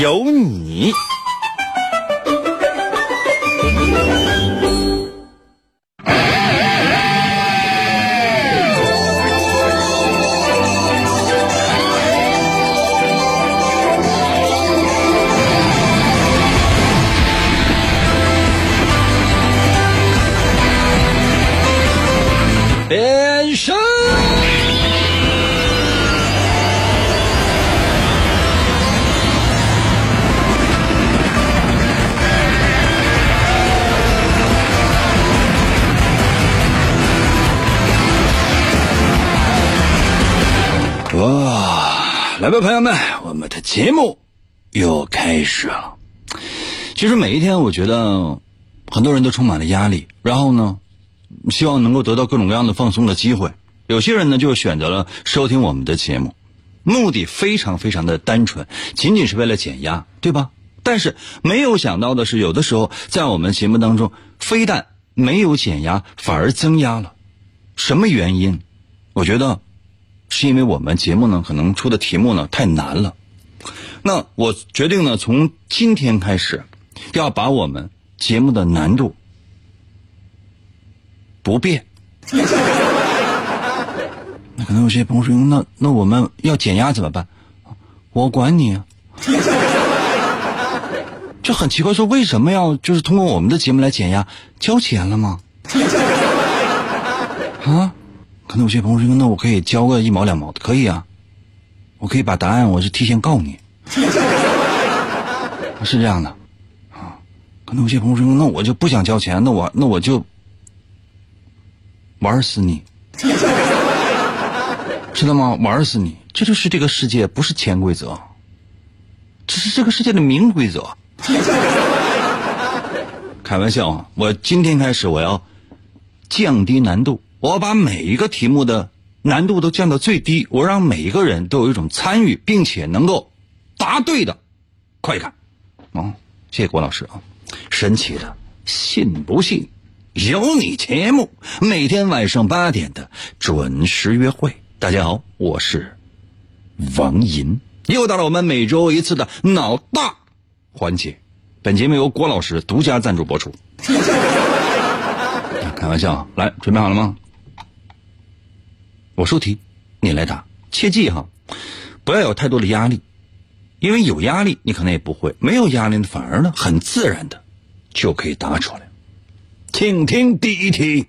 有你。来吧，朋友们，我们的节目又开始了。其实每一天，我觉得很多人都充满了压力，然后呢，希望能够得到各种各样的放松的机会。有些人呢，就选择了收听我们的节目，目的非常非常的单纯，仅仅是为了减压，对吧？但是没有想到的是，有的时候在我们节目当中，非但没有减压，反而增压了。什么原因？我觉得。是因为我们节目呢，可能出的题目呢太难了。那我决定呢，从今天开始，要把我们节目的难度不变。那可能有些朋友说：“那那我们要减压怎么办？”我管你啊！就很奇怪，说为什么要就是通过我们的节目来减压？交钱了吗？啊？可能有些朋友说：“那我可以交个一毛两毛的，可以啊，我可以把答案，我是提前告你，是这样的啊。”可能有些朋友说：“那我就不想交钱，那我那我就玩死你，知道吗？玩死你，这就是这个世界不是潜规则，这是这个世界的明规则。开玩笑啊！我今天开始我要降低难度。”我把每一个题目的难度都降到最低，我让每一个人都有一种参与并且能够答对的快感。啊，谢谢郭老师啊！神奇的，信不信有你节目，每天晚上八点的准时约会。大家好，我是王银，又到了我们每周一次的脑大环节。本节目由郭老师独家赞助播出。开玩笑，来，准备好了吗？我出题，你来答。切记哈，不要有太多的压力，因为有压力你可能也不会；没有压力呢反而呢很自然的就可以答出来。请听第一题。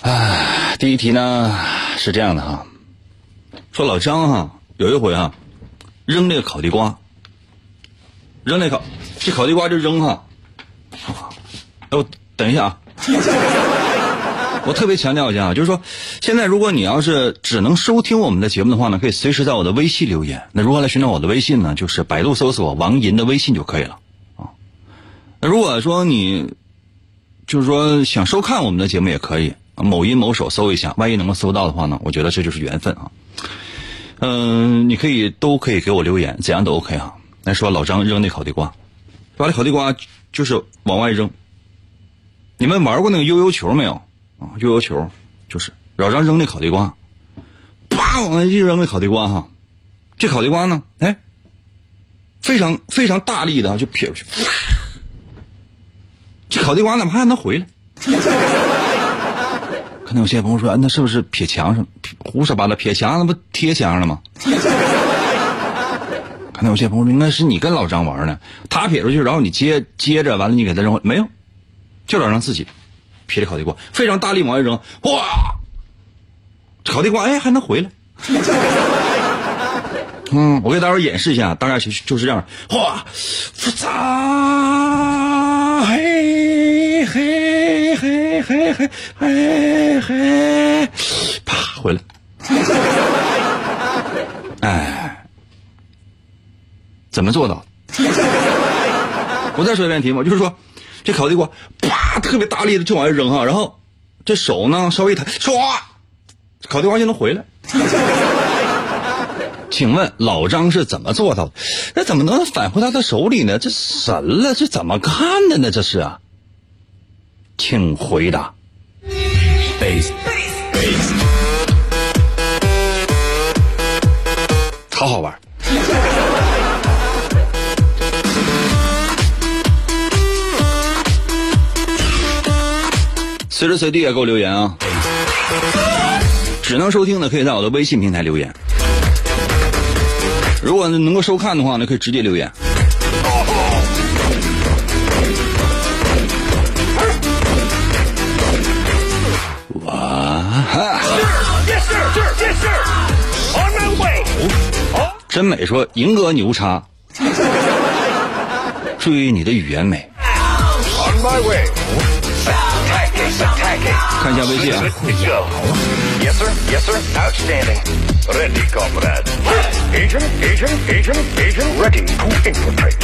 啊，第一题呢是这样的哈，说老张哈有一回啊扔那个烤地瓜，扔那烤这烤地瓜就扔哈。哦，等一下啊！我特别强调一下啊，就是说，现在如果你要是只能收听我们的节目的话呢，可以随时在我的微信留言。那如何来寻找我的微信呢？就是百度搜索王银的微信就可以了啊。那如果说你就是说想收看我们的节目也可以，某音某手搜一下，万一能够搜到的话呢，我觉得这就是缘分啊。嗯，你可以都可以给我留言，怎样都 OK 啊。来说老张扔那烤地瓜，把那烤地瓜就是往外扔。你们玩过那个悠悠球没有？啊，悠悠球就是老张扔那烤地瓜，啪往那一扔那烤地瓜哈，这烤地瓜呢，哎，非常非常大力的就撇出去，这烤地瓜怎么还能回来？可能有些朋友说，那是不是撇墙上？胡说八道，撇墙那不贴墙上了吗？可能有些朋友说，应该是你跟老张玩呢，他撇出去，然后你接接着完了，你给他扔没有？就找让自己劈了烤地瓜，非常大力往外扔，哇！烤地瓜哎还能回来。嗯，我给大伙演示一下，大概就就是这样，哇，复杂，嘿嘿嘿嘿嘿嘿嘿，啪回来，哎，怎么做到？我再说一遍题目，就是说，这烤地瓜啪特别大力的就往下扔哈，然后这手呢稍微一抬，唰，烤地瓜就能回来。请问老张是怎么做到的？那怎么能返回到他手里呢？这神了，这怎么看的呢？这是啊，请回答。好好玩。随时随地也给我留言啊！只能收听的可以在我的微信平台留言。如果能够收看的话呢，可以直接留言。哇哈！真美说银哥牛叉，注意你的语言美。On my way. 看一下微信啊。Yes sir, yes sir, outstanding. Ready, comrade. Agent, agent, agent, agent, ready to infiltrate.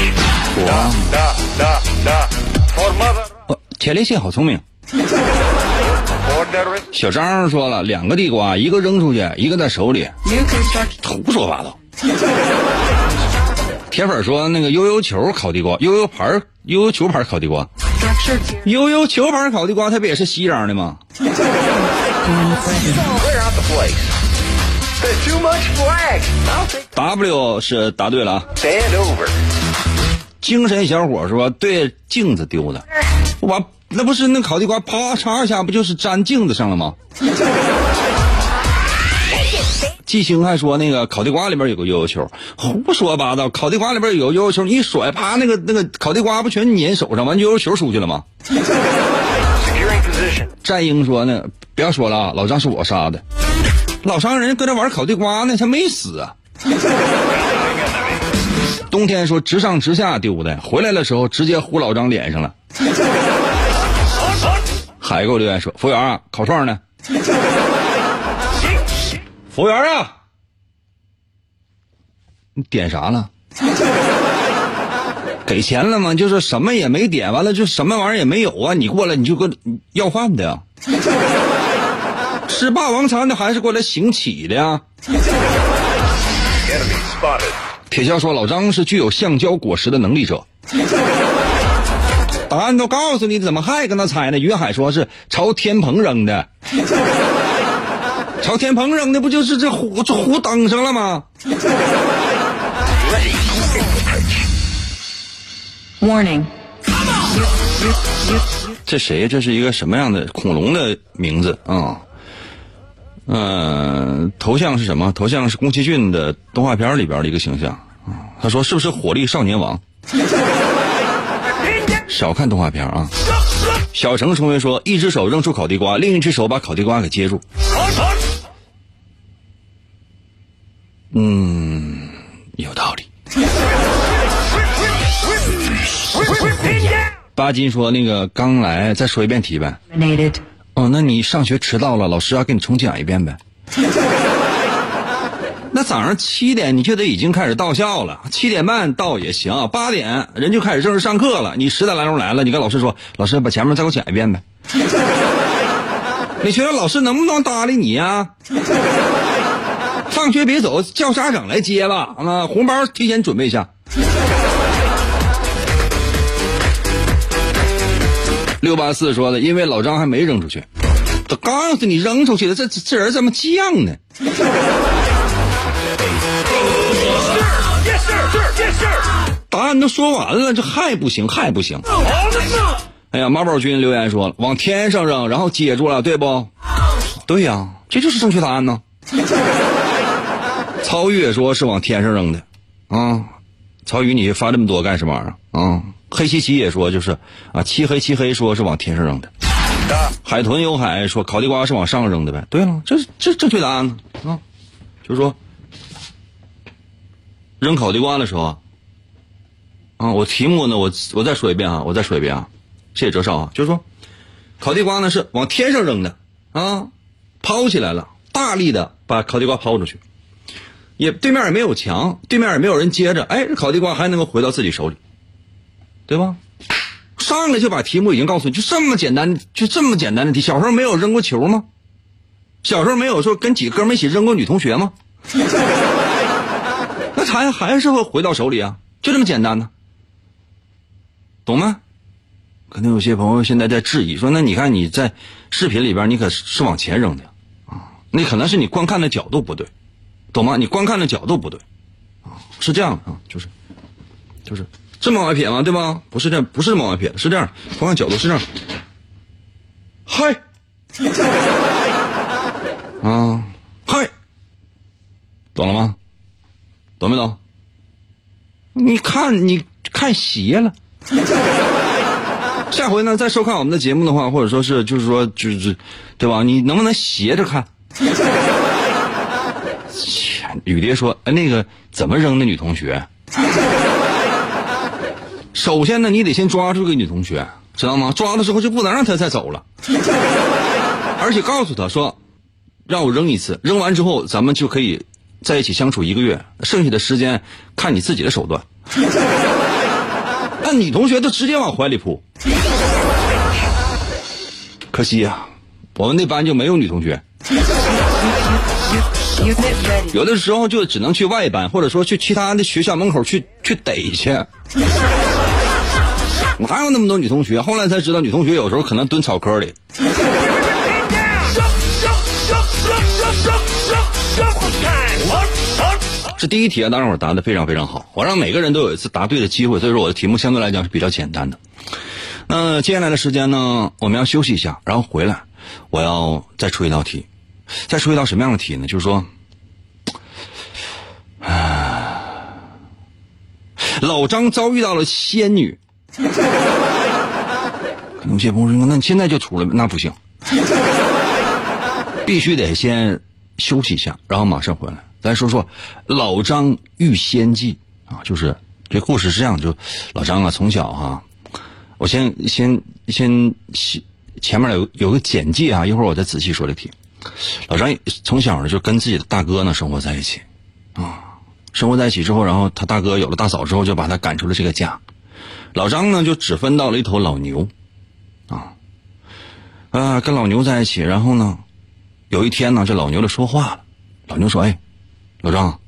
Da, da, da, da. For mother. 哦，铁力蟹好聪明。小张说了，两个地瓜，一个扔出去，一个在手里。胡说八道。铁粉说那个悠悠球烤地瓜，悠悠牌悠悠球牌烤地瓜。悠悠球牌烤地瓜，它不也是西张的吗？W 是答对了啊！精神小伙说对镜子丢的，我把那不是那烤地瓜啪嚓一下，不就是粘镜子上了吗？季星还说那个烤地瓜里边有个悠悠球，胡说八道！烤地瓜里边有悠悠球，你一甩，啪，那个那个烤地瓜不全粘手上，完悠悠球出去了吗？战鹰说呢，不要说了啊，老张是我杀的，老张人搁这玩烤地瓜呢，他没死啊。冬天说直上直下丢的，回来的时候直接呼老张脸上了。海给我留言说，服务员啊，烤串呢？服务员啊，你点啥了？给钱了吗？就是什么也没点，完了就什么玩意儿也没有啊！你过来你就跟要饭的呀？吃霸王餐的还是过来行乞的呀？铁锹说：“老张是具有橡胶果实的能力者。”答案都告诉你，怎么还跟他猜呢？于海说是朝天棚扔的。朝天棚扔的不就是这壶这壶登上了吗？Warning！这谁？这是一个什么样的恐龙的名字啊？嗯，头像是什么？头像是宫崎骏的动画片里边的一个形象啊。他说：“是不是火力少年王？” 少看动画片啊。小城同学说：“一只手扔出烤地瓜，另一只手把烤地瓜给接住。”嗯，有道理。巴金说：“那个刚来，再说一遍题呗。”哦，那你上学迟到了，老师要给你重讲一遍呗。那早上七点你就得已经开始到校了，七点半到也行，八点人就开始正式上课了。你十点来钟来了，你跟老师说：“老师，把前面再给我讲一遍呗。” 你觉得老师能不能搭理你呀？放学别走，叫家长来接吧啊！红包提前准备一下。六八四说的，因为老张还没扔出去，都告诉你扔出去了，这这人怎么犟呢？答案都说完了，这还不行，还不行。哎呀，马宝军留言说了，往天上扔，然后接住了，对不？对呀，这就是正确答案呢。曹宇也说是往天上扔的，啊，曹宇你发这么多干什么玩意儿啊？黑漆漆也说就是啊，漆黑漆黑说是往天上扔的。海豚有海说烤地瓜是往上扔的呗？对了，这这正确答案呢啊，就是说扔烤地瓜的时候啊，我题目呢我我再说一遍啊，我再说一遍啊，谢谢哲少啊，就是说烤地瓜呢是往天上扔的啊，抛起来了，大力的把烤地瓜抛出去。也对面也没有墙，对面也没有人接着，哎，烤地瓜还能够回到自己手里，对吧？上来就把题目已经告诉你，就这么简单，就这么简单的题。小时候没有扔过球吗？小时候没有说跟几个哥们一起扔过女同学吗？那还还是会回到手里啊，就这么简单呢，懂吗？可能有些朋友现在在质疑说，那你看你在视频里边，你可是往前扔的啊，那可能是你观看的角度不对，懂吗？你观看的角度不对啊，是这样的啊，就是就是这么往外撇吗？对吧？不是这样，不是这么往外撇的，是这样，观看角度是这样。嗨，啊，嗨，懂了吗？懂没懂？你看，你看斜了。下回呢，再收看我们的节目的话，或者说是就是说就是，对吧？你能不能斜着看？雨蝶说：“哎，那个怎么扔那女同学？首先呢，你得先抓住这个女同学，知道吗？抓了之后就不能让她再走了，而且告诉她说，让我扔一次，扔完之后咱们就可以在一起相处一个月，剩下的时间看你自己的手段。”那女同学都直接往怀里扑，可惜呀，我们那班就没有女同学，有的时候就只能去外班，或者说去其他的学校门口去去逮去。哪有那么多女同学？后来才知道，女同学有时候可能蹲草坑里。这第一题啊，大伙儿答的非常非常好，我让每个人都有一次答对的机会，所以说我的题目相对来讲是比较简单的。那接下来的时间呢，我们要休息一下，然后回来，我要再出一道题，再出一道什么样的题呢？就是说，啊老张遭遇到了仙女，可能有些朋友说，那你现在就出来，那不行，必须得先休息一下，然后马上回来。咱说说老张遇仙记啊，就是这故事是这样，就老张啊，从小哈，我先先先前面有有个简介啊，一会儿我再仔细说这题。老张从小呢就跟自己的大哥呢生活在一起啊，生活在一起之后，然后他大哥有了大嫂之后，就把他赶出了这个家。老张呢就只分到了一头老牛啊啊，跟老牛在一起，然后呢，有一天呢，这老牛就说话了，老牛说：“哎。”老张，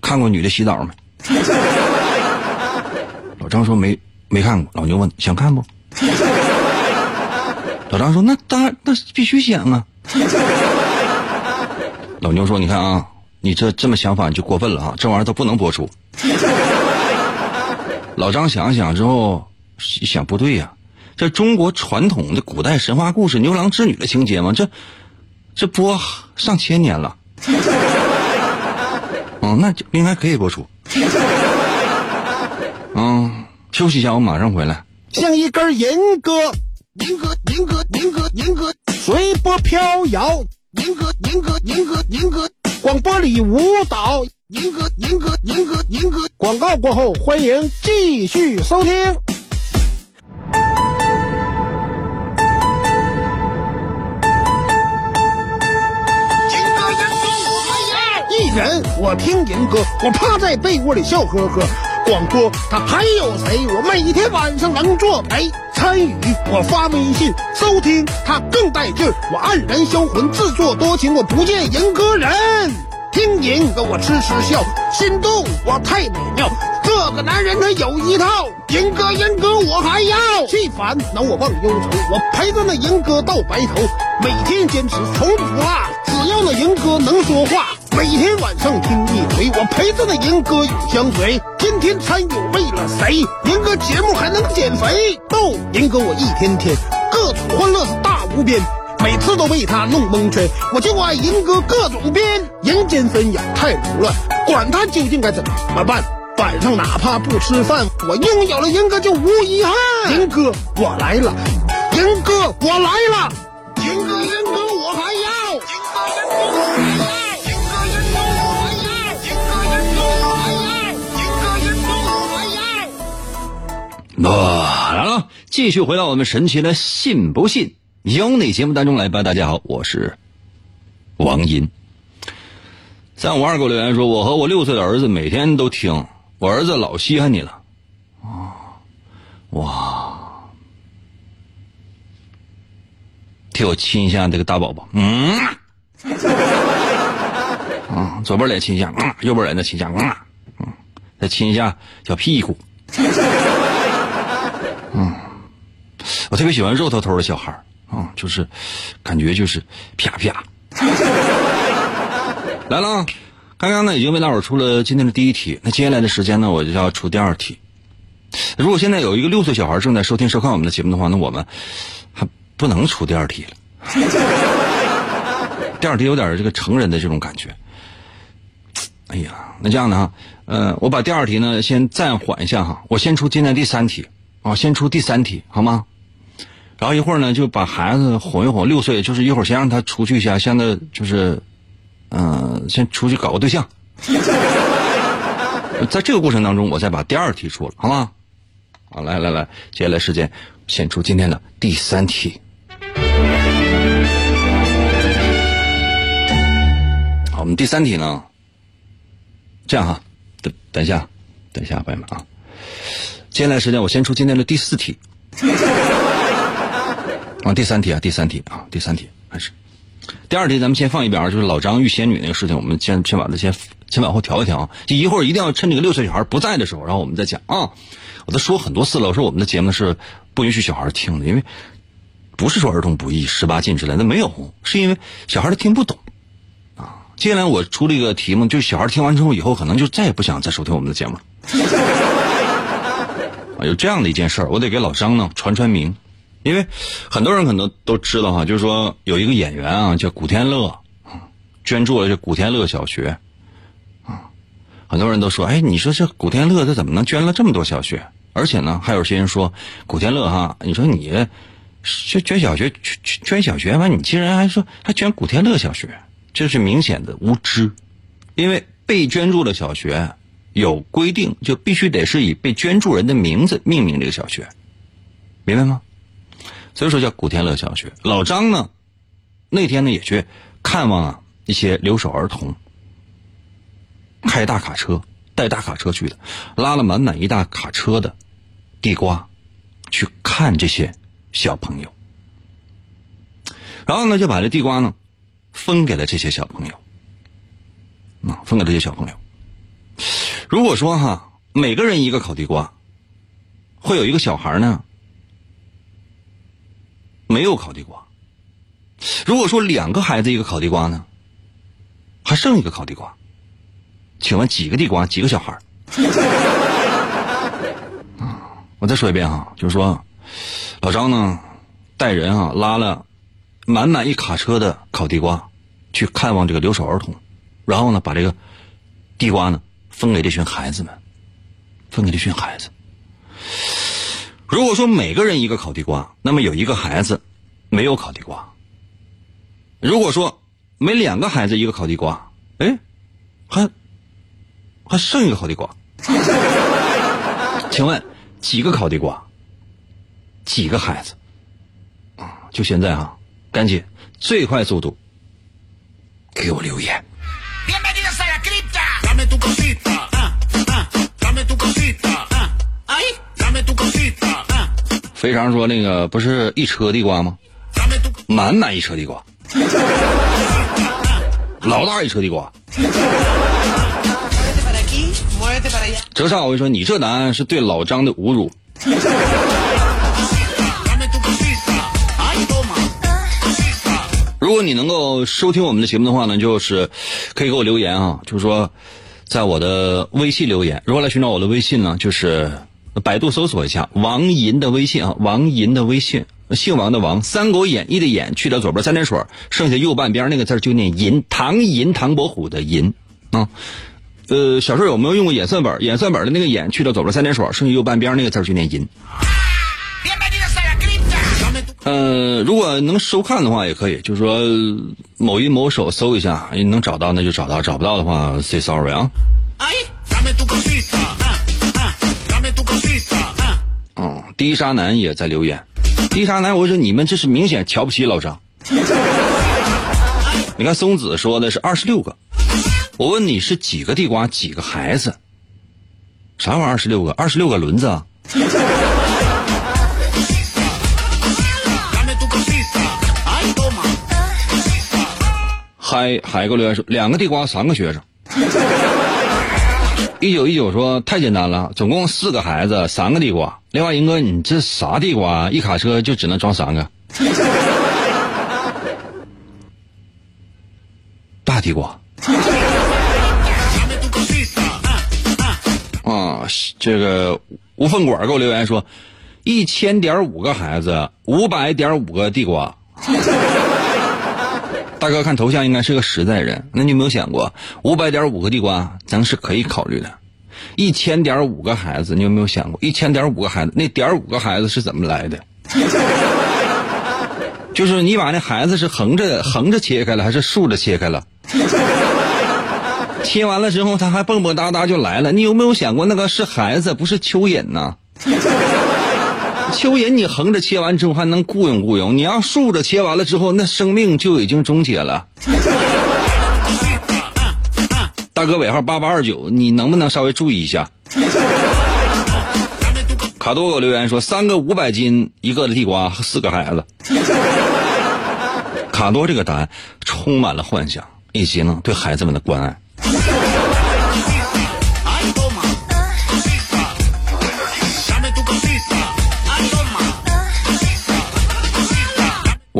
看过女的洗澡没？老张说没没看过。老牛问想看不？老张说那当然那必须想啊。老牛说你看啊，你这这么想法你就过分了啊，这玩意儿都不能播出。老张想想之后想不对呀，这中国传统的古代神话故事牛郎织女的情节吗？这这播上千年了。哦，那就应该可以播出。嗯，休息一下，我马上回来。像一根银戈，银戈，银戈，银戈，银戈，随波飘摇。银戈，银戈，银戈，银戈，广播里舞蹈。银哥，银哥，银哥，银哥。广告过后，欢迎继续收听。一人，我听银哥，我趴在被窝里笑呵呵。广播，他还有谁？我每天晚上能作陪参与。我发微信收听，他更带劲儿。我黯然销魂，自作多情，我不见银歌人。听银歌，我痴痴笑，心动，我太美妙。这个男人他有一套，银哥银哥我还要。气烦恼我忘忧愁，我陪着那银哥到白头，每天坚持从不落。只要那银哥能说话。每天晚上听一回，我陪着那银哥永相随。天天参与为了。谁？银哥节目还能减肥？逗银哥我一天天各种欢乐是大无边，每次都被他弄蒙圈。我就爱银哥各种编，人间纷扰太无乱，管他究竟该怎么办。晚上哪怕不吃饭，我拥有了。银哥就无遗憾。银哥我来了，银哥我来了，银哥银哥哇，来了！继续回到我们神奇的“信不信由你”节目当中来吧。大家好，我是王银。三五二给我留言说，我和我六岁的儿子每天都听，我儿子老稀罕你了。啊，哇！替我亲一下这个大宝宝，嗯，啊，左边脸亲一下，嗯，右边脸再亲一下，嗯，嗯，再亲一下小屁股，嗯，我特别喜欢肉头头的小孩啊，就是感觉就是啪啪。来了，啊！刚刚呢已经为大伙出了今天的第一题，那接下来的时间呢，我就要出第二题。如果现在有一个六岁小孩正在收听收看我们的节目的话，那我们还不能出第二题了。第二题有点这个成人的这种感觉。哎呀，那这样的哈，呃，我把第二题呢先暂缓一下哈，我先出今天第三题啊，先出第三题好吗？然后一会儿呢就把孩子哄一哄，六岁就是一会儿先让他出去一下，现在就是。嗯，先出去搞个对象，在这个过程当中，我再把第二题出了，好吗？好，来来来，接下来时间，先出今天的第三题。好，我们第三题呢，这样哈，等等一下，等一下，朋友们啊，接下来时间我先出今天的第四题。啊，第三题啊，第三题啊，第三题开始。第二题咱们先放一边就是老张遇仙女那个事情，我们先先把它先先往后调一调。就一会儿一定要趁这个六岁小孩不在的时候，然后我们再讲啊。我都说很多次了，我说我们的节目是不允许小孩听的，因为不是说儿童不宜、十八禁之类的，没有，是因为小孩他听不懂啊。接下来我出了一个题目，就是小孩听完之后以后可能就再也不想再收听我们的节目了。有这样的一件事儿，我得给老张呢传传名。因为很多人可能都知道哈，就是说有一个演员啊，叫古天乐，捐助了这古天乐小学，啊，很多人都说，哎，你说这古天乐他怎么能捐了这么多小学？而且呢，还有些人说，古天乐哈，你说你捐捐小学，捐捐小学完，你竟然还说还捐古天乐小学，这是明显的无知。因为被捐助的小学有规定，就必须得是以被捐助人的名字命名这个小学，明白吗？所以说叫古天乐小学。老张呢，那天呢也去看望啊一些留守儿童，开大卡车带大卡车去的，拉了满满一大卡车的地瓜，去看这些小朋友。然后呢就把这地瓜呢分给了这些小朋友，啊分给这些小朋友。如果说哈每个人一个烤地瓜，会有一个小孩呢。没有烤地瓜。如果说两个孩子一个烤地瓜呢，还剩一个烤地瓜，请问几个地瓜？几个小孩？啊，我再说一遍哈，就是说，老张呢带人啊拉了满满一卡车的烤地瓜去看望这个留守儿童，然后呢把这个地瓜呢分给这群孩子们，分给这群孩子。如果说每个人一个烤地瓜，那么有一个孩子没有烤地瓜。如果说每两个孩子一个烤地瓜，哎，还还剩一个烤地瓜。请问几个烤地瓜？几个孩子？啊，就现在哈，赶紧最快速度给我留言。非常说那个不是一车地瓜吗？满满一车地瓜，老大一车地瓜。折煞我跟你说，你这答案是对老张的侮辱。如果你能够收听我们的节目的话呢，就是可以给我留言啊，就是说在我的微信留言。如何来寻找我的微信呢？就是。百度搜索一下王银的微信啊，王银的微信，姓王的王，《三国演义》的演去掉左边三点水，剩下右半边那个字就念银，唐银唐伯虎的银啊。呃，小时候有没有用过演算本？演算本的那个演去掉左边三点水，剩下右半边那个字就念银。呃，如果能收看的话也可以，就是说某音某手搜一下，能找到那就找到，找不到的话 say sorry 啊。嗯，低沙男也在留言。低沙男，我说你们这是明显瞧不起老张。你看松子说的是二十六个，我问你是几个地瓜几个孩子？啥玩意儿？二十六个？二十六个轮子啊？还还有个留言说，两个地瓜三个学生。一九一九说太简单了，总共四个孩子，三个地瓜。另外，英哥，你这啥地瓜？一卡车就只能装三个。大地瓜。啊，这个无粪管给我留言说，一千点五个孩子，五百点五个地瓜。大哥看头像应该是个实在人，那你有没有想过，五百点五个地瓜，咱是可以考虑的。一千点五个孩子，你有没有想过，一千点五个孩子，那点五个孩子是怎么来的？就是你把那孩子是横着横着切开了，还是竖着切开了？切完了之后，他还蹦蹦哒哒就来了。你有没有想过，那个是孩子，不是蚯蚓呢？蚯蚓你横着切完之后还能雇佣雇佣，你要竖着切完了之后，那生命就已经终结了。大哥尾号八八二九，你能不能稍微注意一下？卡多给我留言说，三个五百斤一个的地瓜和四个孩子。卡多这个答案充满了幻想以及呢对孩子们的关爱。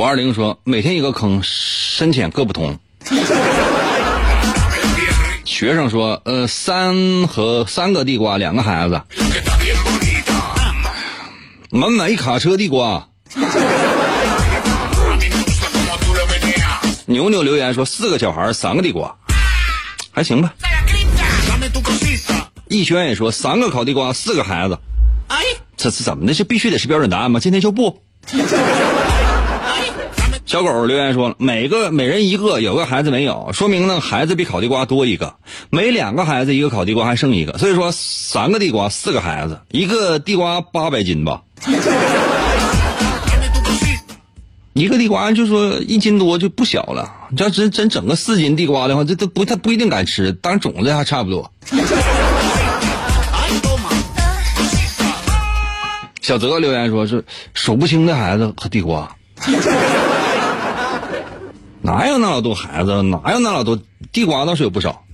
五二零说，每天一个坑，深浅各不同。学生说，呃，三和三个地瓜，两个孩子，满满一卡车地瓜。牛牛留言说，四个小孩，三个地瓜，还行吧。逸轩也说，三个烤地瓜，四个孩子。哎，这是怎么的？这必须得是标准答案吗？今天就不。小狗留言说：“每个每人一个，有个孩子没有，说明呢孩子比烤地瓜多一个。每两个孩子一个烤地瓜还剩一个，所以说三个地瓜四个孩子，一个地瓜八百斤吧。一个地瓜就说一斤多就不小了。你要真真整个四斤地瓜的话，这都不他不一定敢吃，当种子还差不多。”小泽留言说是数不清的孩子和地瓜。哪有那老多孩子？哪有那老多地瓜？倒是有不少。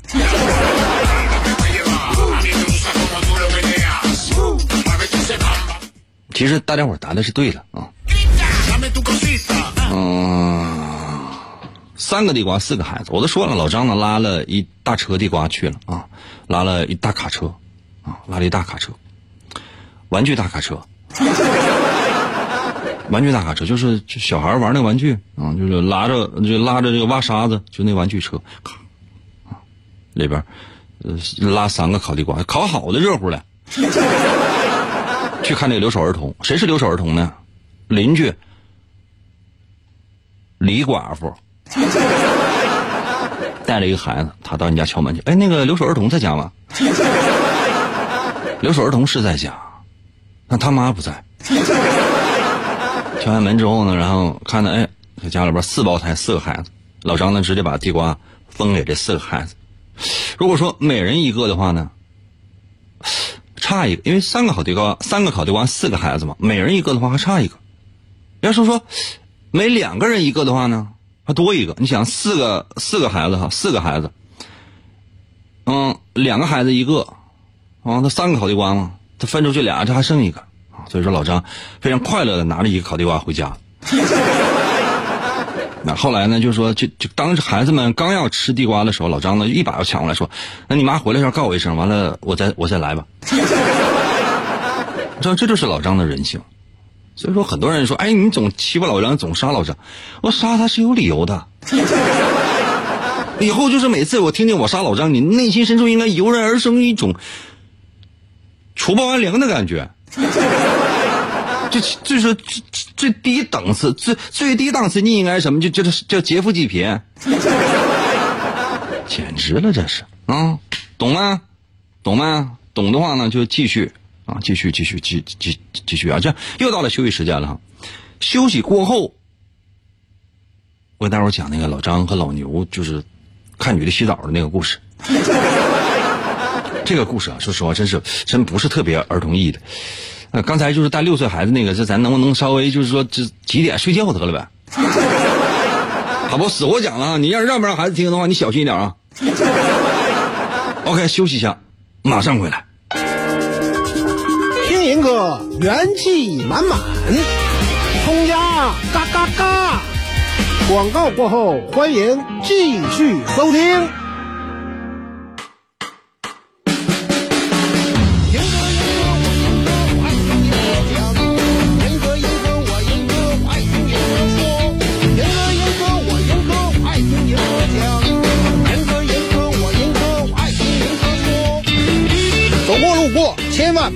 其实大家伙答的是对的啊。嗯，三个地瓜，四个孩子。我都说了，老张呢拉了一大车地瓜去了啊，拉了一大卡车啊，拉了一大卡车，玩具大卡车。玩具大卡车就是小孩玩那玩具啊，就是拉着就拉着这个挖沙子，就那玩具车，咔，里边呃拉三个烤地瓜，烤好的热乎的。去看那个留守儿童，谁是留守儿童呢？邻居李寡妇 带了一个孩子，他到你家敲门去。哎，那个留守儿童在家吗？留守儿童是在家，那他妈不在。敲完门之后呢，然后看到哎，他家里边四胞胎四个孩子，老张呢直接把地瓜分给这四个孩子。如果说每人一个的话呢，差一个，因为三个烤地瓜，三个烤地瓜四个孩子嘛，每人一个的话还差一个。要是说每两个人一个的话呢，还多一个。你想四个四个孩子哈，四个孩子，嗯，两个孩子一个，啊，那三个烤地瓜嘛，他分出去俩，这还剩一个。所以说，老张非常快乐的拿着一个烤地瓜回家。那后来呢，就说就就当孩子们刚要吃地瓜的时候，老张呢一把要抢过来，说：“那你妈回来时候告我一声，完了我再我再来吧。” 知道这就是老张的人性。所以说，很多人说：“哎，你总欺负老张，总杀老张。”我杀他是有理由的。以后就是每次我听见我杀老张，你内心深处应该油然而生一种除暴安良的感觉。就就是最最低档次，最最低档次，你应该什么？就叫叫劫富济贫，简直了，这是啊，懂吗？懂吗？懂的话呢，就继续啊，继续继续继继继续啊！这样又到了休息时间了，休息过后，我给大伙讲那个老张和老牛就是看女的洗澡的那个故事。这个故事啊，说实话，真是真不是特别儿童意义的。呃，刚才就是带六岁孩子那个，这咱能不能稍微就是说，这几点睡觉得了呗？好不，死活讲了，你要是让不让孩子听的话，你小心一点啊。OK，休息一下，马上回来。听银哥元气满满，通家嘎嘎嘎。广告过后，欢迎继续收听。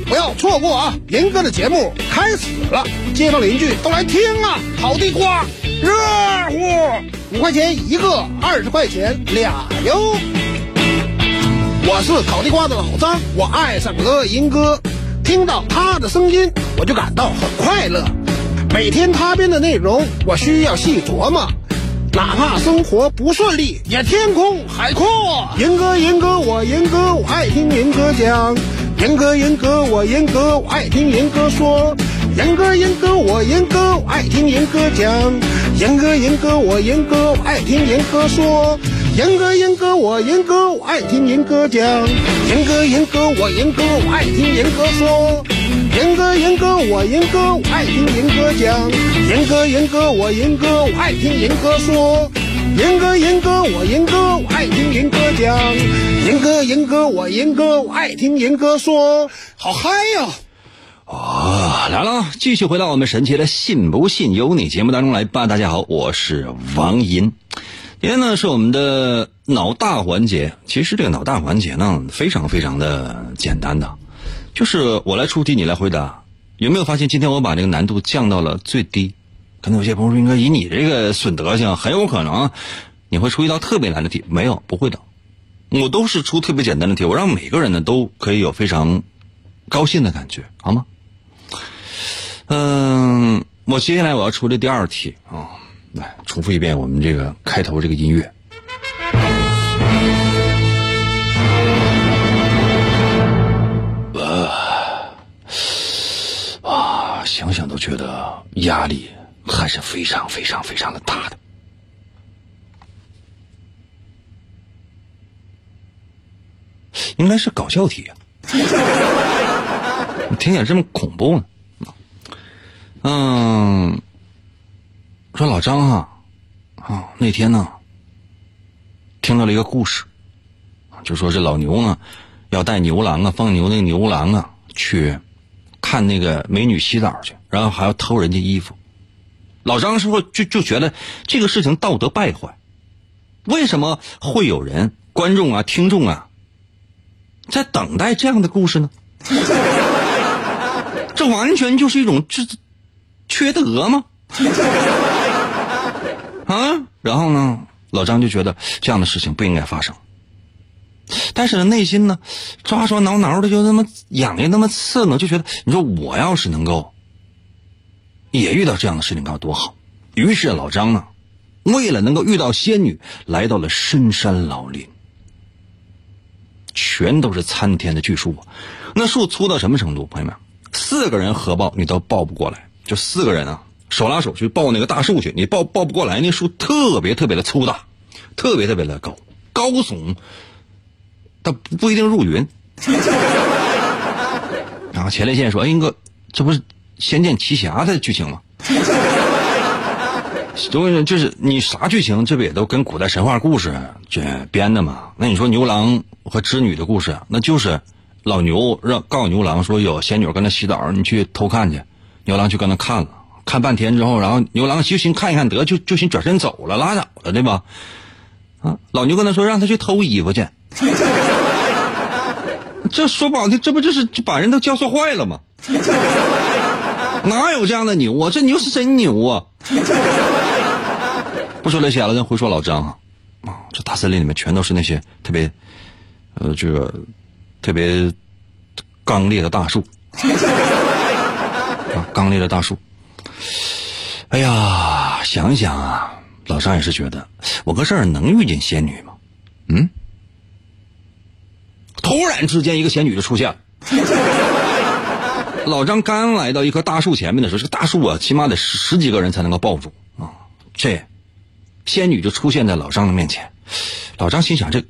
不要错过啊！银哥的节目开始了，街坊邻居都来听啊！烤地瓜热乎，五块钱一个，二十块钱俩哟。我是烤地瓜的老张，我爱上了银哥，听到他的声音我就感到很快乐。每天他编的内容我需要细琢磨，哪怕生活不顺利，也天空海阔。银哥，银哥，我银哥，我爱听银哥讲。严哥，严哥，我严哥，我爱听严哥说。严哥，严哥，我严哥，我爱听严哥讲。严哥，严哥，我严哥，我爱听严哥说。严哥，严哥，我严哥，我爱听严哥讲。严哥，严哥，我严哥，我爱听严哥说。严哥，严哥，我严哥，我爱听严哥讲。严哥，严哥，我严哥，我爱听严哥说。严哥，严哥，我严哥，我爱听严哥讲。严哥，严哥，我严哥，我爱听严哥说。好嗨呀！哦，来了，继续回到我们神奇的“信不信由你”节目当中来吧。大家好，我是王银。今天呢是我们的脑大环节。其实这个脑大环节呢，非常非常的简单的，就是我来出题，你来回答。有没有发现今天我把这个难度降到了最低？可能有些朋友说：“应该以你这个损德行，很有可能你会出一道特别难的题。”没有，不会的，我都是出特别简单的题，我让每个人呢都可以有非常高兴的感觉，好吗？嗯，我接下来我要出这第二题啊，来重复一遍我们这个开头这个音乐。啊，想想都觉得压力。还是非常非常非常的大的，应该是搞笑题啊！听起来这么恐怖呢？嗯，说老张啊，啊那天呢，听到了一个故事，就说这老牛呢，要带牛郎啊，放牛那个牛郎啊，去看那个美女洗澡去，然后还要偷人家衣服。老张师傅就就觉得这个事情道德败坏，为什么会有人观众啊听众啊在等待这样的故事呢？这完全就是一种这缺德吗？啊！然后呢，老张就觉得这样的事情不应该发生，但是呢，内心呢抓抓挠挠的，就那么痒痒，那么刺挠，就觉得你说我要是能够。也遇到这样的事情该有多好！于是老张呢，为了能够遇到仙女，来到了深山老林。全都是参天的巨树啊！那树粗到什么程度？朋友们，四个人合抱你都抱不过来。就四个人啊，手拉手去抱那个大树去，你抱抱不过来。那树特别特别的粗大，特别特别的高，高耸，但不一定入云。然后前列腺说：“哎，哥，这不是？”《仙剑奇侠》的剧情嘛，就就是你啥剧情，这不也都跟古代神话故事这编的嘛？那你说牛郎和织女的故事，那就是老牛让告诉牛郎说有仙女跟他洗澡，你去偷看去。牛郎去跟他看了，看半天之后，然后牛郎就寻看一看得就就寻转身走了，拉倒了，对吧？啊，老牛跟他说让他去偷衣服去，这说不好听，这不就是把人都教唆坏了吗？哪有这样的牛啊？这牛是真牛啊！不说这些了，咱回说老张啊。啊，这大森林里面全都是那些特别，呃，这个特别刚烈的大树啊，刚烈的大树。哎呀，想想啊，老张也是觉得，我搁这儿能遇见仙女吗？嗯，突然之间，一个仙女就出现了。老张刚来到一棵大树前面的时候，这个大树啊，起码得十十几个人才能够抱住啊。这仙女就出现在老张的面前。老张心想：这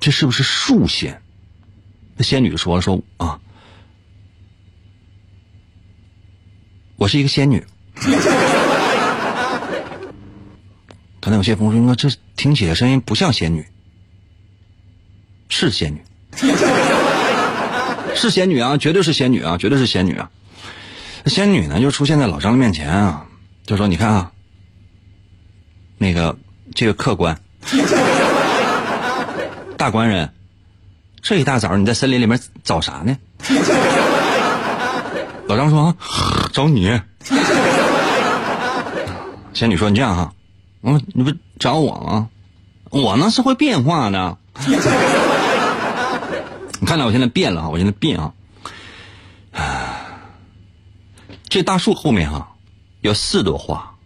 这是不是树仙？那仙女说了：“说啊，我是一个仙女。”可能有些朋友说：“这听起来声音不像仙女。”是仙女，是仙女啊，绝对是仙女啊，绝对是仙女啊！仙女呢，就出现在老张的面前啊，就说：“你看啊，那个这个客官，大官人，这一大早你在森林里面找啥呢？”老张说：“啊找你。”仙女说：“你这样哈，嗯，你不找我吗？我呢是会变化的。”你看到我现在变了啊，我现在变啊！这大树后面啊有四朵花，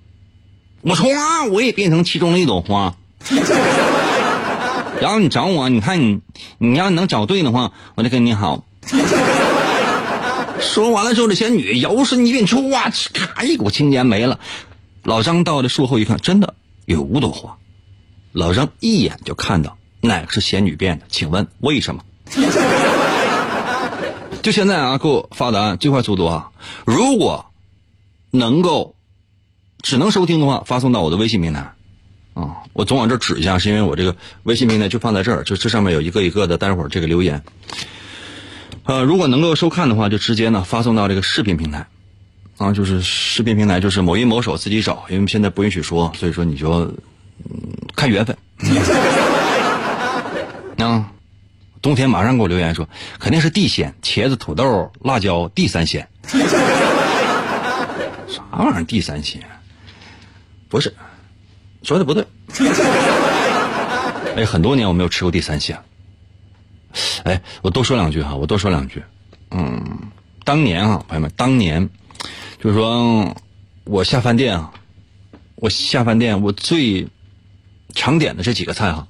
我唰我也变成其中的一朵花。然后你找我，你看你你要能找对的话，我就跟你好。说完了之后，这仙女摇身一变，唰咔一股青烟没了。老张到这树后一看，真的有五朵花。老张一眼就看到哪个是仙女变的，请问为什么？就现在啊，给我发答案，最快速度啊！如果能够只能收听的话，发送到我的微信平台啊。我总往这指一下，是因为我这个微信平台就放在这儿，就这上面有一个一个的，待会儿这个留言。呃，如果能够收看的话，就直接呢发送到这个视频平台啊，就是视频平台，就是某音某手自己找，因为现在不允许说，所以说你就嗯看缘分 啊。冬天马上给我留言说，肯定是地鲜，茄子、土豆、辣椒，地三鲜。啥玩意儿地三鲜？不是，说的不对。哎，很多年我没有吃过地三鲜。哎，我多说两句哈，我多说两句。嗯，当年啊，朋友们，当年就是说我下饭店啊，我下饭店我最常点的这几个菜哈。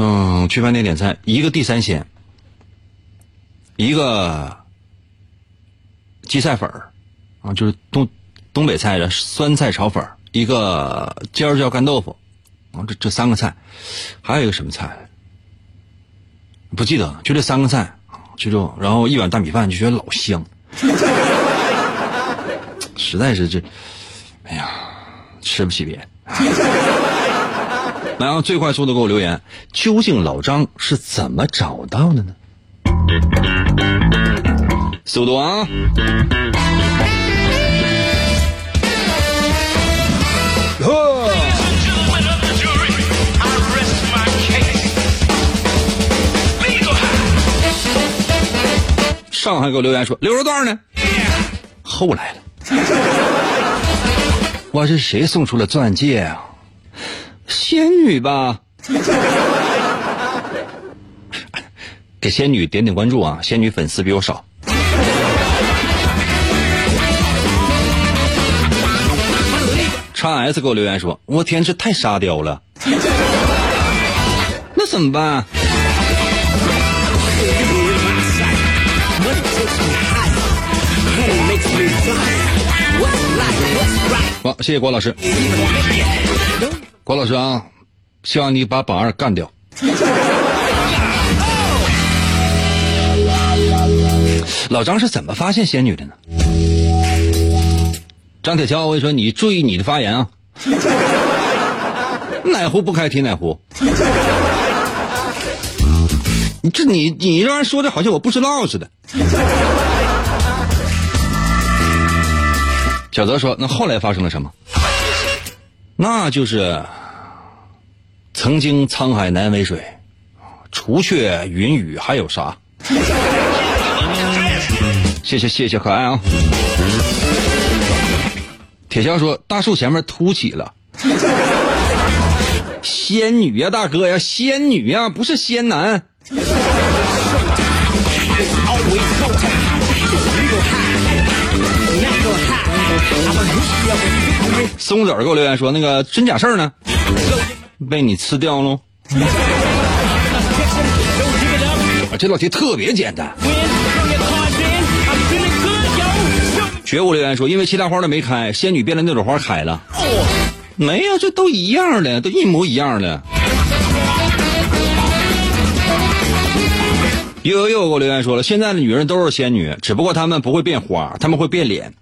嗯，去饭店点菜，一个地三鲜，一个荠菜粉儿，啊，就是东东北菜的酸菜炒粉儿，一个尖椒干豆腐，啊，这这三个菜，还有一个什么菜？不记得了，就这三个菜，就这，然后一碗大米饭，就觉得老香，实在是这，哎呀，吃不起别。来，啊，最快速度给我留言，究竟老张是怎么找到的呢？速度啊！呵，上海给我留言说留着段呢，后来了，哇，这谁送出了钻戒啊？仙女吧，给仙女点点关注啊！仙女粉丝比我少。叉 S 给我留言说：“我天，这太沙雕了。”那怎么办？好，谢谢郭老师。郭老师啊，希望你把榜二干掉。老张是怎么发现仙女的呢？张铁桥，我跟你说，你注意你的发言啊！哪壶不开提哪壶。你 这你你这玩意说的好像我不知道似的。小泽说：“那后来发生了什么？”那就是曾经沧海难为水，除却云雨还有啥？谢谢谢谢可爱啊！铁锹说大树前面凸起了，仙女呀大哥呀，仙女呀，不是仙男。松子儿给我留言说：“那个真假事儿呢？被你吃掉喽。”啊，这道题特别简单。觉悟留言说，因为其他花都没开，仙女变的那朵花开了。没有，这都一样的，都一模一样的。又又又给我留言说了，现在的女人都是仙女，只不过她们不会变花，她们会变脸。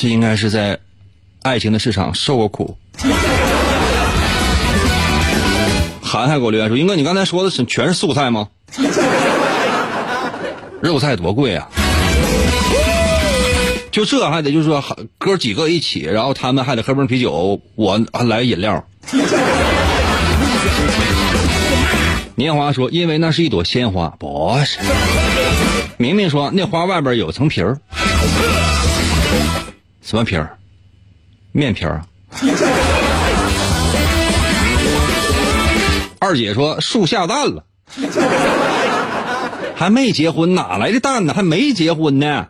这应该是在爱情的市场受过苦。涵涵给我留言说：“英哥，你刚才说的是全是素菜吗？肉菜多贵啊！就这还得就是说哥几个一起，然后他们还得喝瓶啤酒，我来饮料。”年华说：“因为那是一朵鲜花，不是。”明明说那花外边有层皮儿，什么皮儿？面皮儿。二姐说树下蛋了，还没结婚，哪来的蛋呢？还没结婚呢。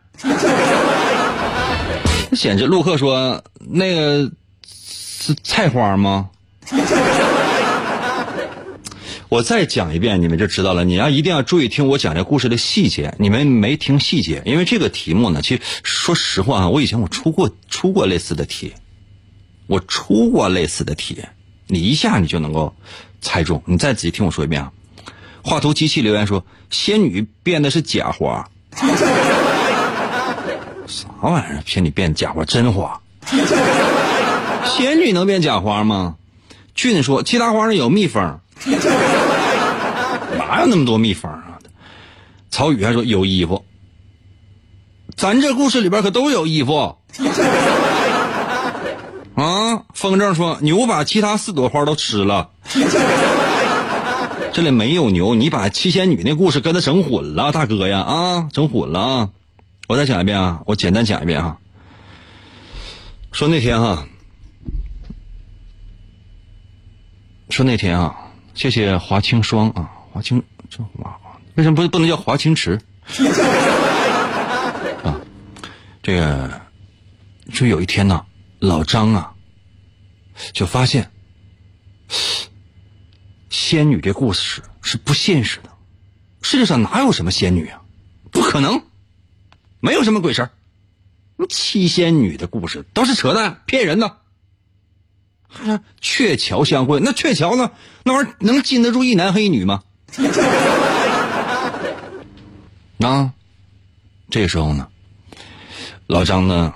显示陆克说那个是菜花吗？我再讲一遍，你们就知道了。你要一定要注意听我讲这故事的细节。你们没听细节，因为这个题目呢，其实说实话啊，我以前我出过出过类似的题，我出过类似的题，你一下你就能够猜中。你再仔细听我说一遍啊。画图机器留言说，仙女变的是假花，啥玩意儿？骗你变假花，真花？仙女能变假花吗？俊说，其他花上有蜜蜂。哪有那么多秘方啊？曹宇还说有衣服，咱这故事里边可都有衣服。啊，风筝说牛把其他四朵花都吃了，这里没有牛，你把七仙女那故事跟他整混了，大哥呀啊，整混了啊！我再讲一遍啊，我简单讲一遍哈。说那天哈，说那天啊。谢谢华清霜啊，华清这华为什么不不能叫华清池？啊，这个就有一天呢，老张啊就发现仙女这故事是不现实的，世界上哪有什么仙女啊？不可能，没有什么鬼神七仙女的故事都是扯淡，骗人的。还鹊桥相会，那鹊桥呢？那玩意儿能禁得住一男和一女吗？啊，这时候呢，老张呢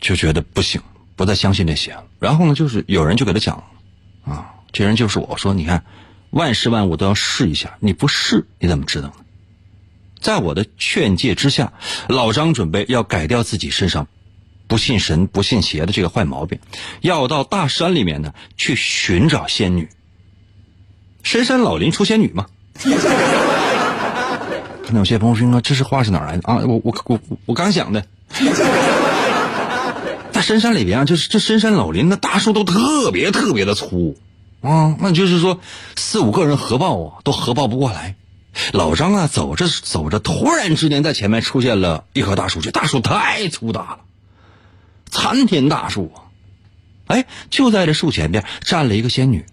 就觉得不行，不再相信这些了。然后呢，就是有人就给他讲，啊，这人就是我说，你看，万事万物都要试一下，你不试你怎么知道呢？在我的劝诫之下，老张准备要改掉自己身上。不信神不信邪的这个坏毛病，要到大山里面呢去寻找仙女。深山老林出仙女吗？可能有些朋友说：“这是话是哪来的啊？”我我我我刚想的，在深山里边啊，就是这深山老林，那大树都特别特别的粗啊，那就是说四五个人合抱啊，都合抱不过来。老张啊，走着走着，突然之间在前面出现了一棵大树，这大树太粗大了。参天大树啊！哎，就在这树前边站了一个仙女。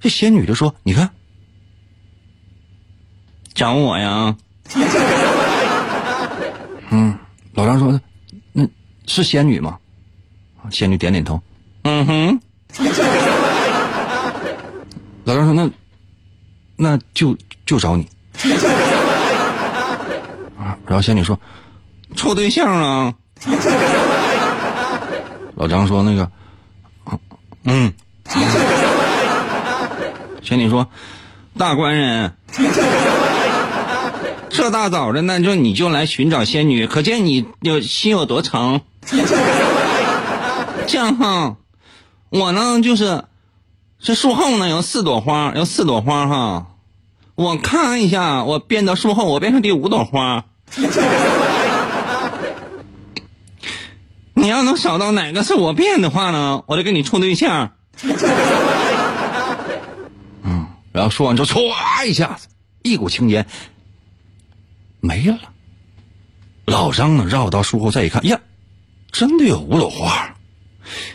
这仙女就说：“你看，找我呀。”嗯，老张说：“那是仙女吗？”仙女点点头。嗯哼。老张说：“那那就就找你。”啊，然后仙女说：“处对象啊。”老张说：“那个，嗯。”仙女说：“大官人，这大早的，那就你就来寻找仙女，可见你有心有多诚。这样哈，我呢就是这树后呢有四朵花，有四朵花哈，我看一下，我变到树后，我变成第五朵花。”你要能找到哪个是我变的话呢，我就跟你处对象。然后说完之后，唰一下子，一股青烟没了。老张呢，绕到树后再一看，呀，真的有五朵花，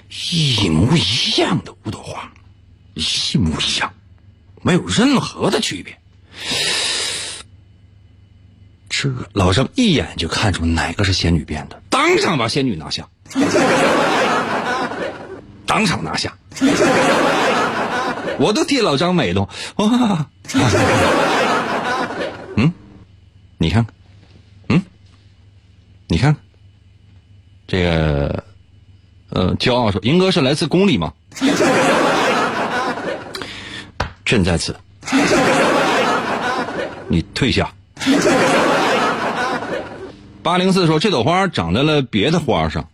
一模一样的五朵花，一模一样，没有任何的区别。这老张一眼就看出哪个是仙女变的，当场把仙女拿下，当场拿下。我都替老张美动哇！嗯，你看看，嗯，你看看，这个，呃，骄傲说：“银哥是来自宫里吗？”朕在此，你退下。八零四说：“这朵花长在了别的花上。”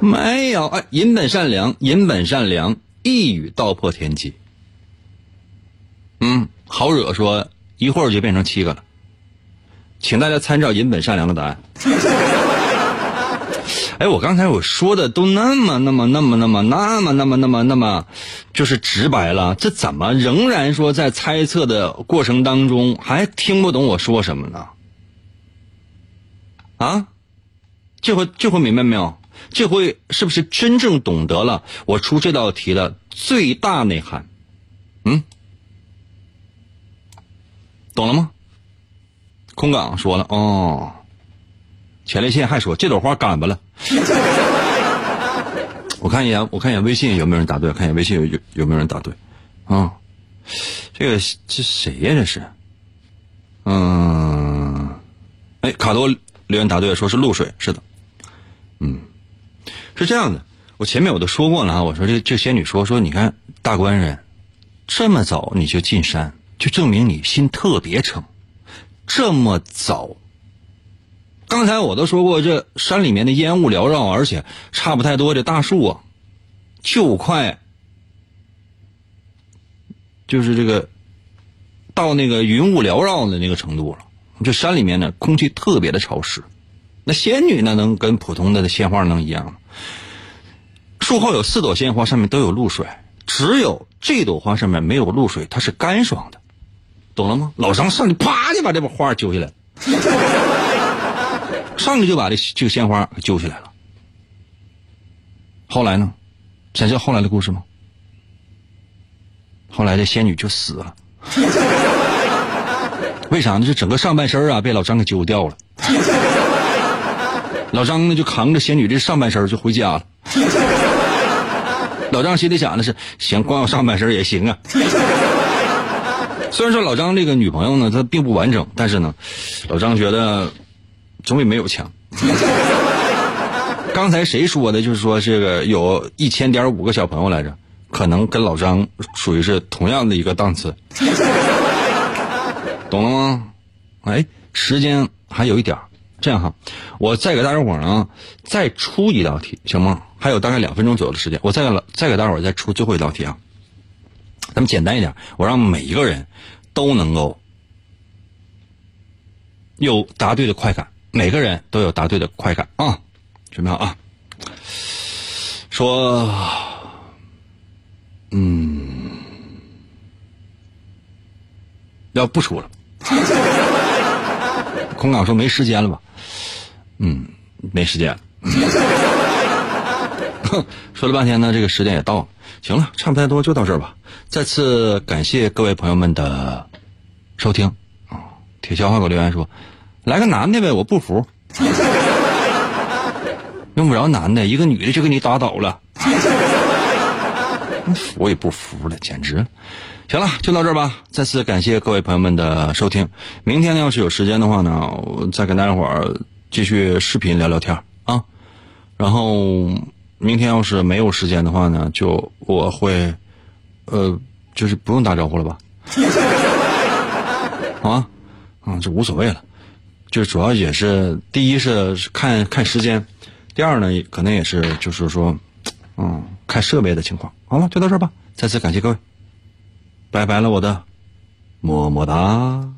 没有，哎，银本善良，银本善良，一语道破天机。嗯，好惹说一会儿就变成七个了，请大家参照银本善良的答案。哎，我刚才我说的都那么那么那么那么那么那么那么那么，就是直白了，这怎么仍然说在猜测的过程当中还听不懂我说什么呢？啊，这回这回明白没有？这回是不是真正懂得了我出这道题的最大内涵？嗯，懂了吗？空港说了哦，前列腺还说这朵花干巴了。我看一眼，我看一眼微信有没有人答对？看一眼微信有有有没有人答对？啊，这个这谁呀？这是？嗯，哎，卡多留言答对，说是露水，是的，嗯。是这样的，我前面我都说过了啊，我说这这仙女说说，你看大官人这么早你就进山，就证明你心特别诚。这么早，刚才我都说过，这山里面的烟雾缭绕，而且差不太多，这大树啊，就快就是这个到那个云雾缭绕的那个程度了。这山里面呢，空气特别的潮湿。那仙女呢，能跟普通的鲜花能一样吗？树后有四朵鲜花，上面都有露水，只有这朵花上面没有露水，它是干爽的，懂了吗？老张上去啪就把这把花揪下来，上去就把这这个鲜花给揪下来了。后来呢？想知道后来的故事吗？后来这仙女就死了，为啥呢？这整个上半身啊被老张给揪掉了，老张呢就扛着仙女这上半身就回家了。老张心里想的是：行，光有上半身也行啊。虽然说老张这个女朋友呢，她并不完整，但是呢，老张觉得总比没有强。刚才谁说的？就是说这个有一千点五个小朋友来着，可能跟老张属于是同样的一个档次，懂了吗？哎，时间还有一点这样哈，我再给大家伙呢再出一道题，行吗？还有大概两分钟左右的时间，我再给再给大伙儿再出最后一道题啊。咱们简单一点，我让每一个人都能够有答对的快感，每个人都有答对的快感啊！准备好啊！说，嗯，要不出了。空港说没时间了吧？嗯，没时间了。说了半天呢，这个时间也到了。行了，差不太多就到这儿吧。再次感谢各位朋友们的收听啊！铁锹还给我留言说：“来个男的呗，我不服。”用不着男的，一个女的就给你打倒了。我也不服了，简直。行了，就到这儿吧。再次感谢各位朋友们的收听。明天呢，要是有时间的话呢，我再跟大家伙儿继续视频聊聊天啊。然后。明天要是没有时间的话呢，就我会，呃，就是不用打招呼了吧？好吗？啊，这无所谓了，就主要也是第一是看看时间，第二呢可能也是就是说，嗯，看设备的情况。好了，就到这儿吧。再次感谢各位，拜拜了，我的么么哒。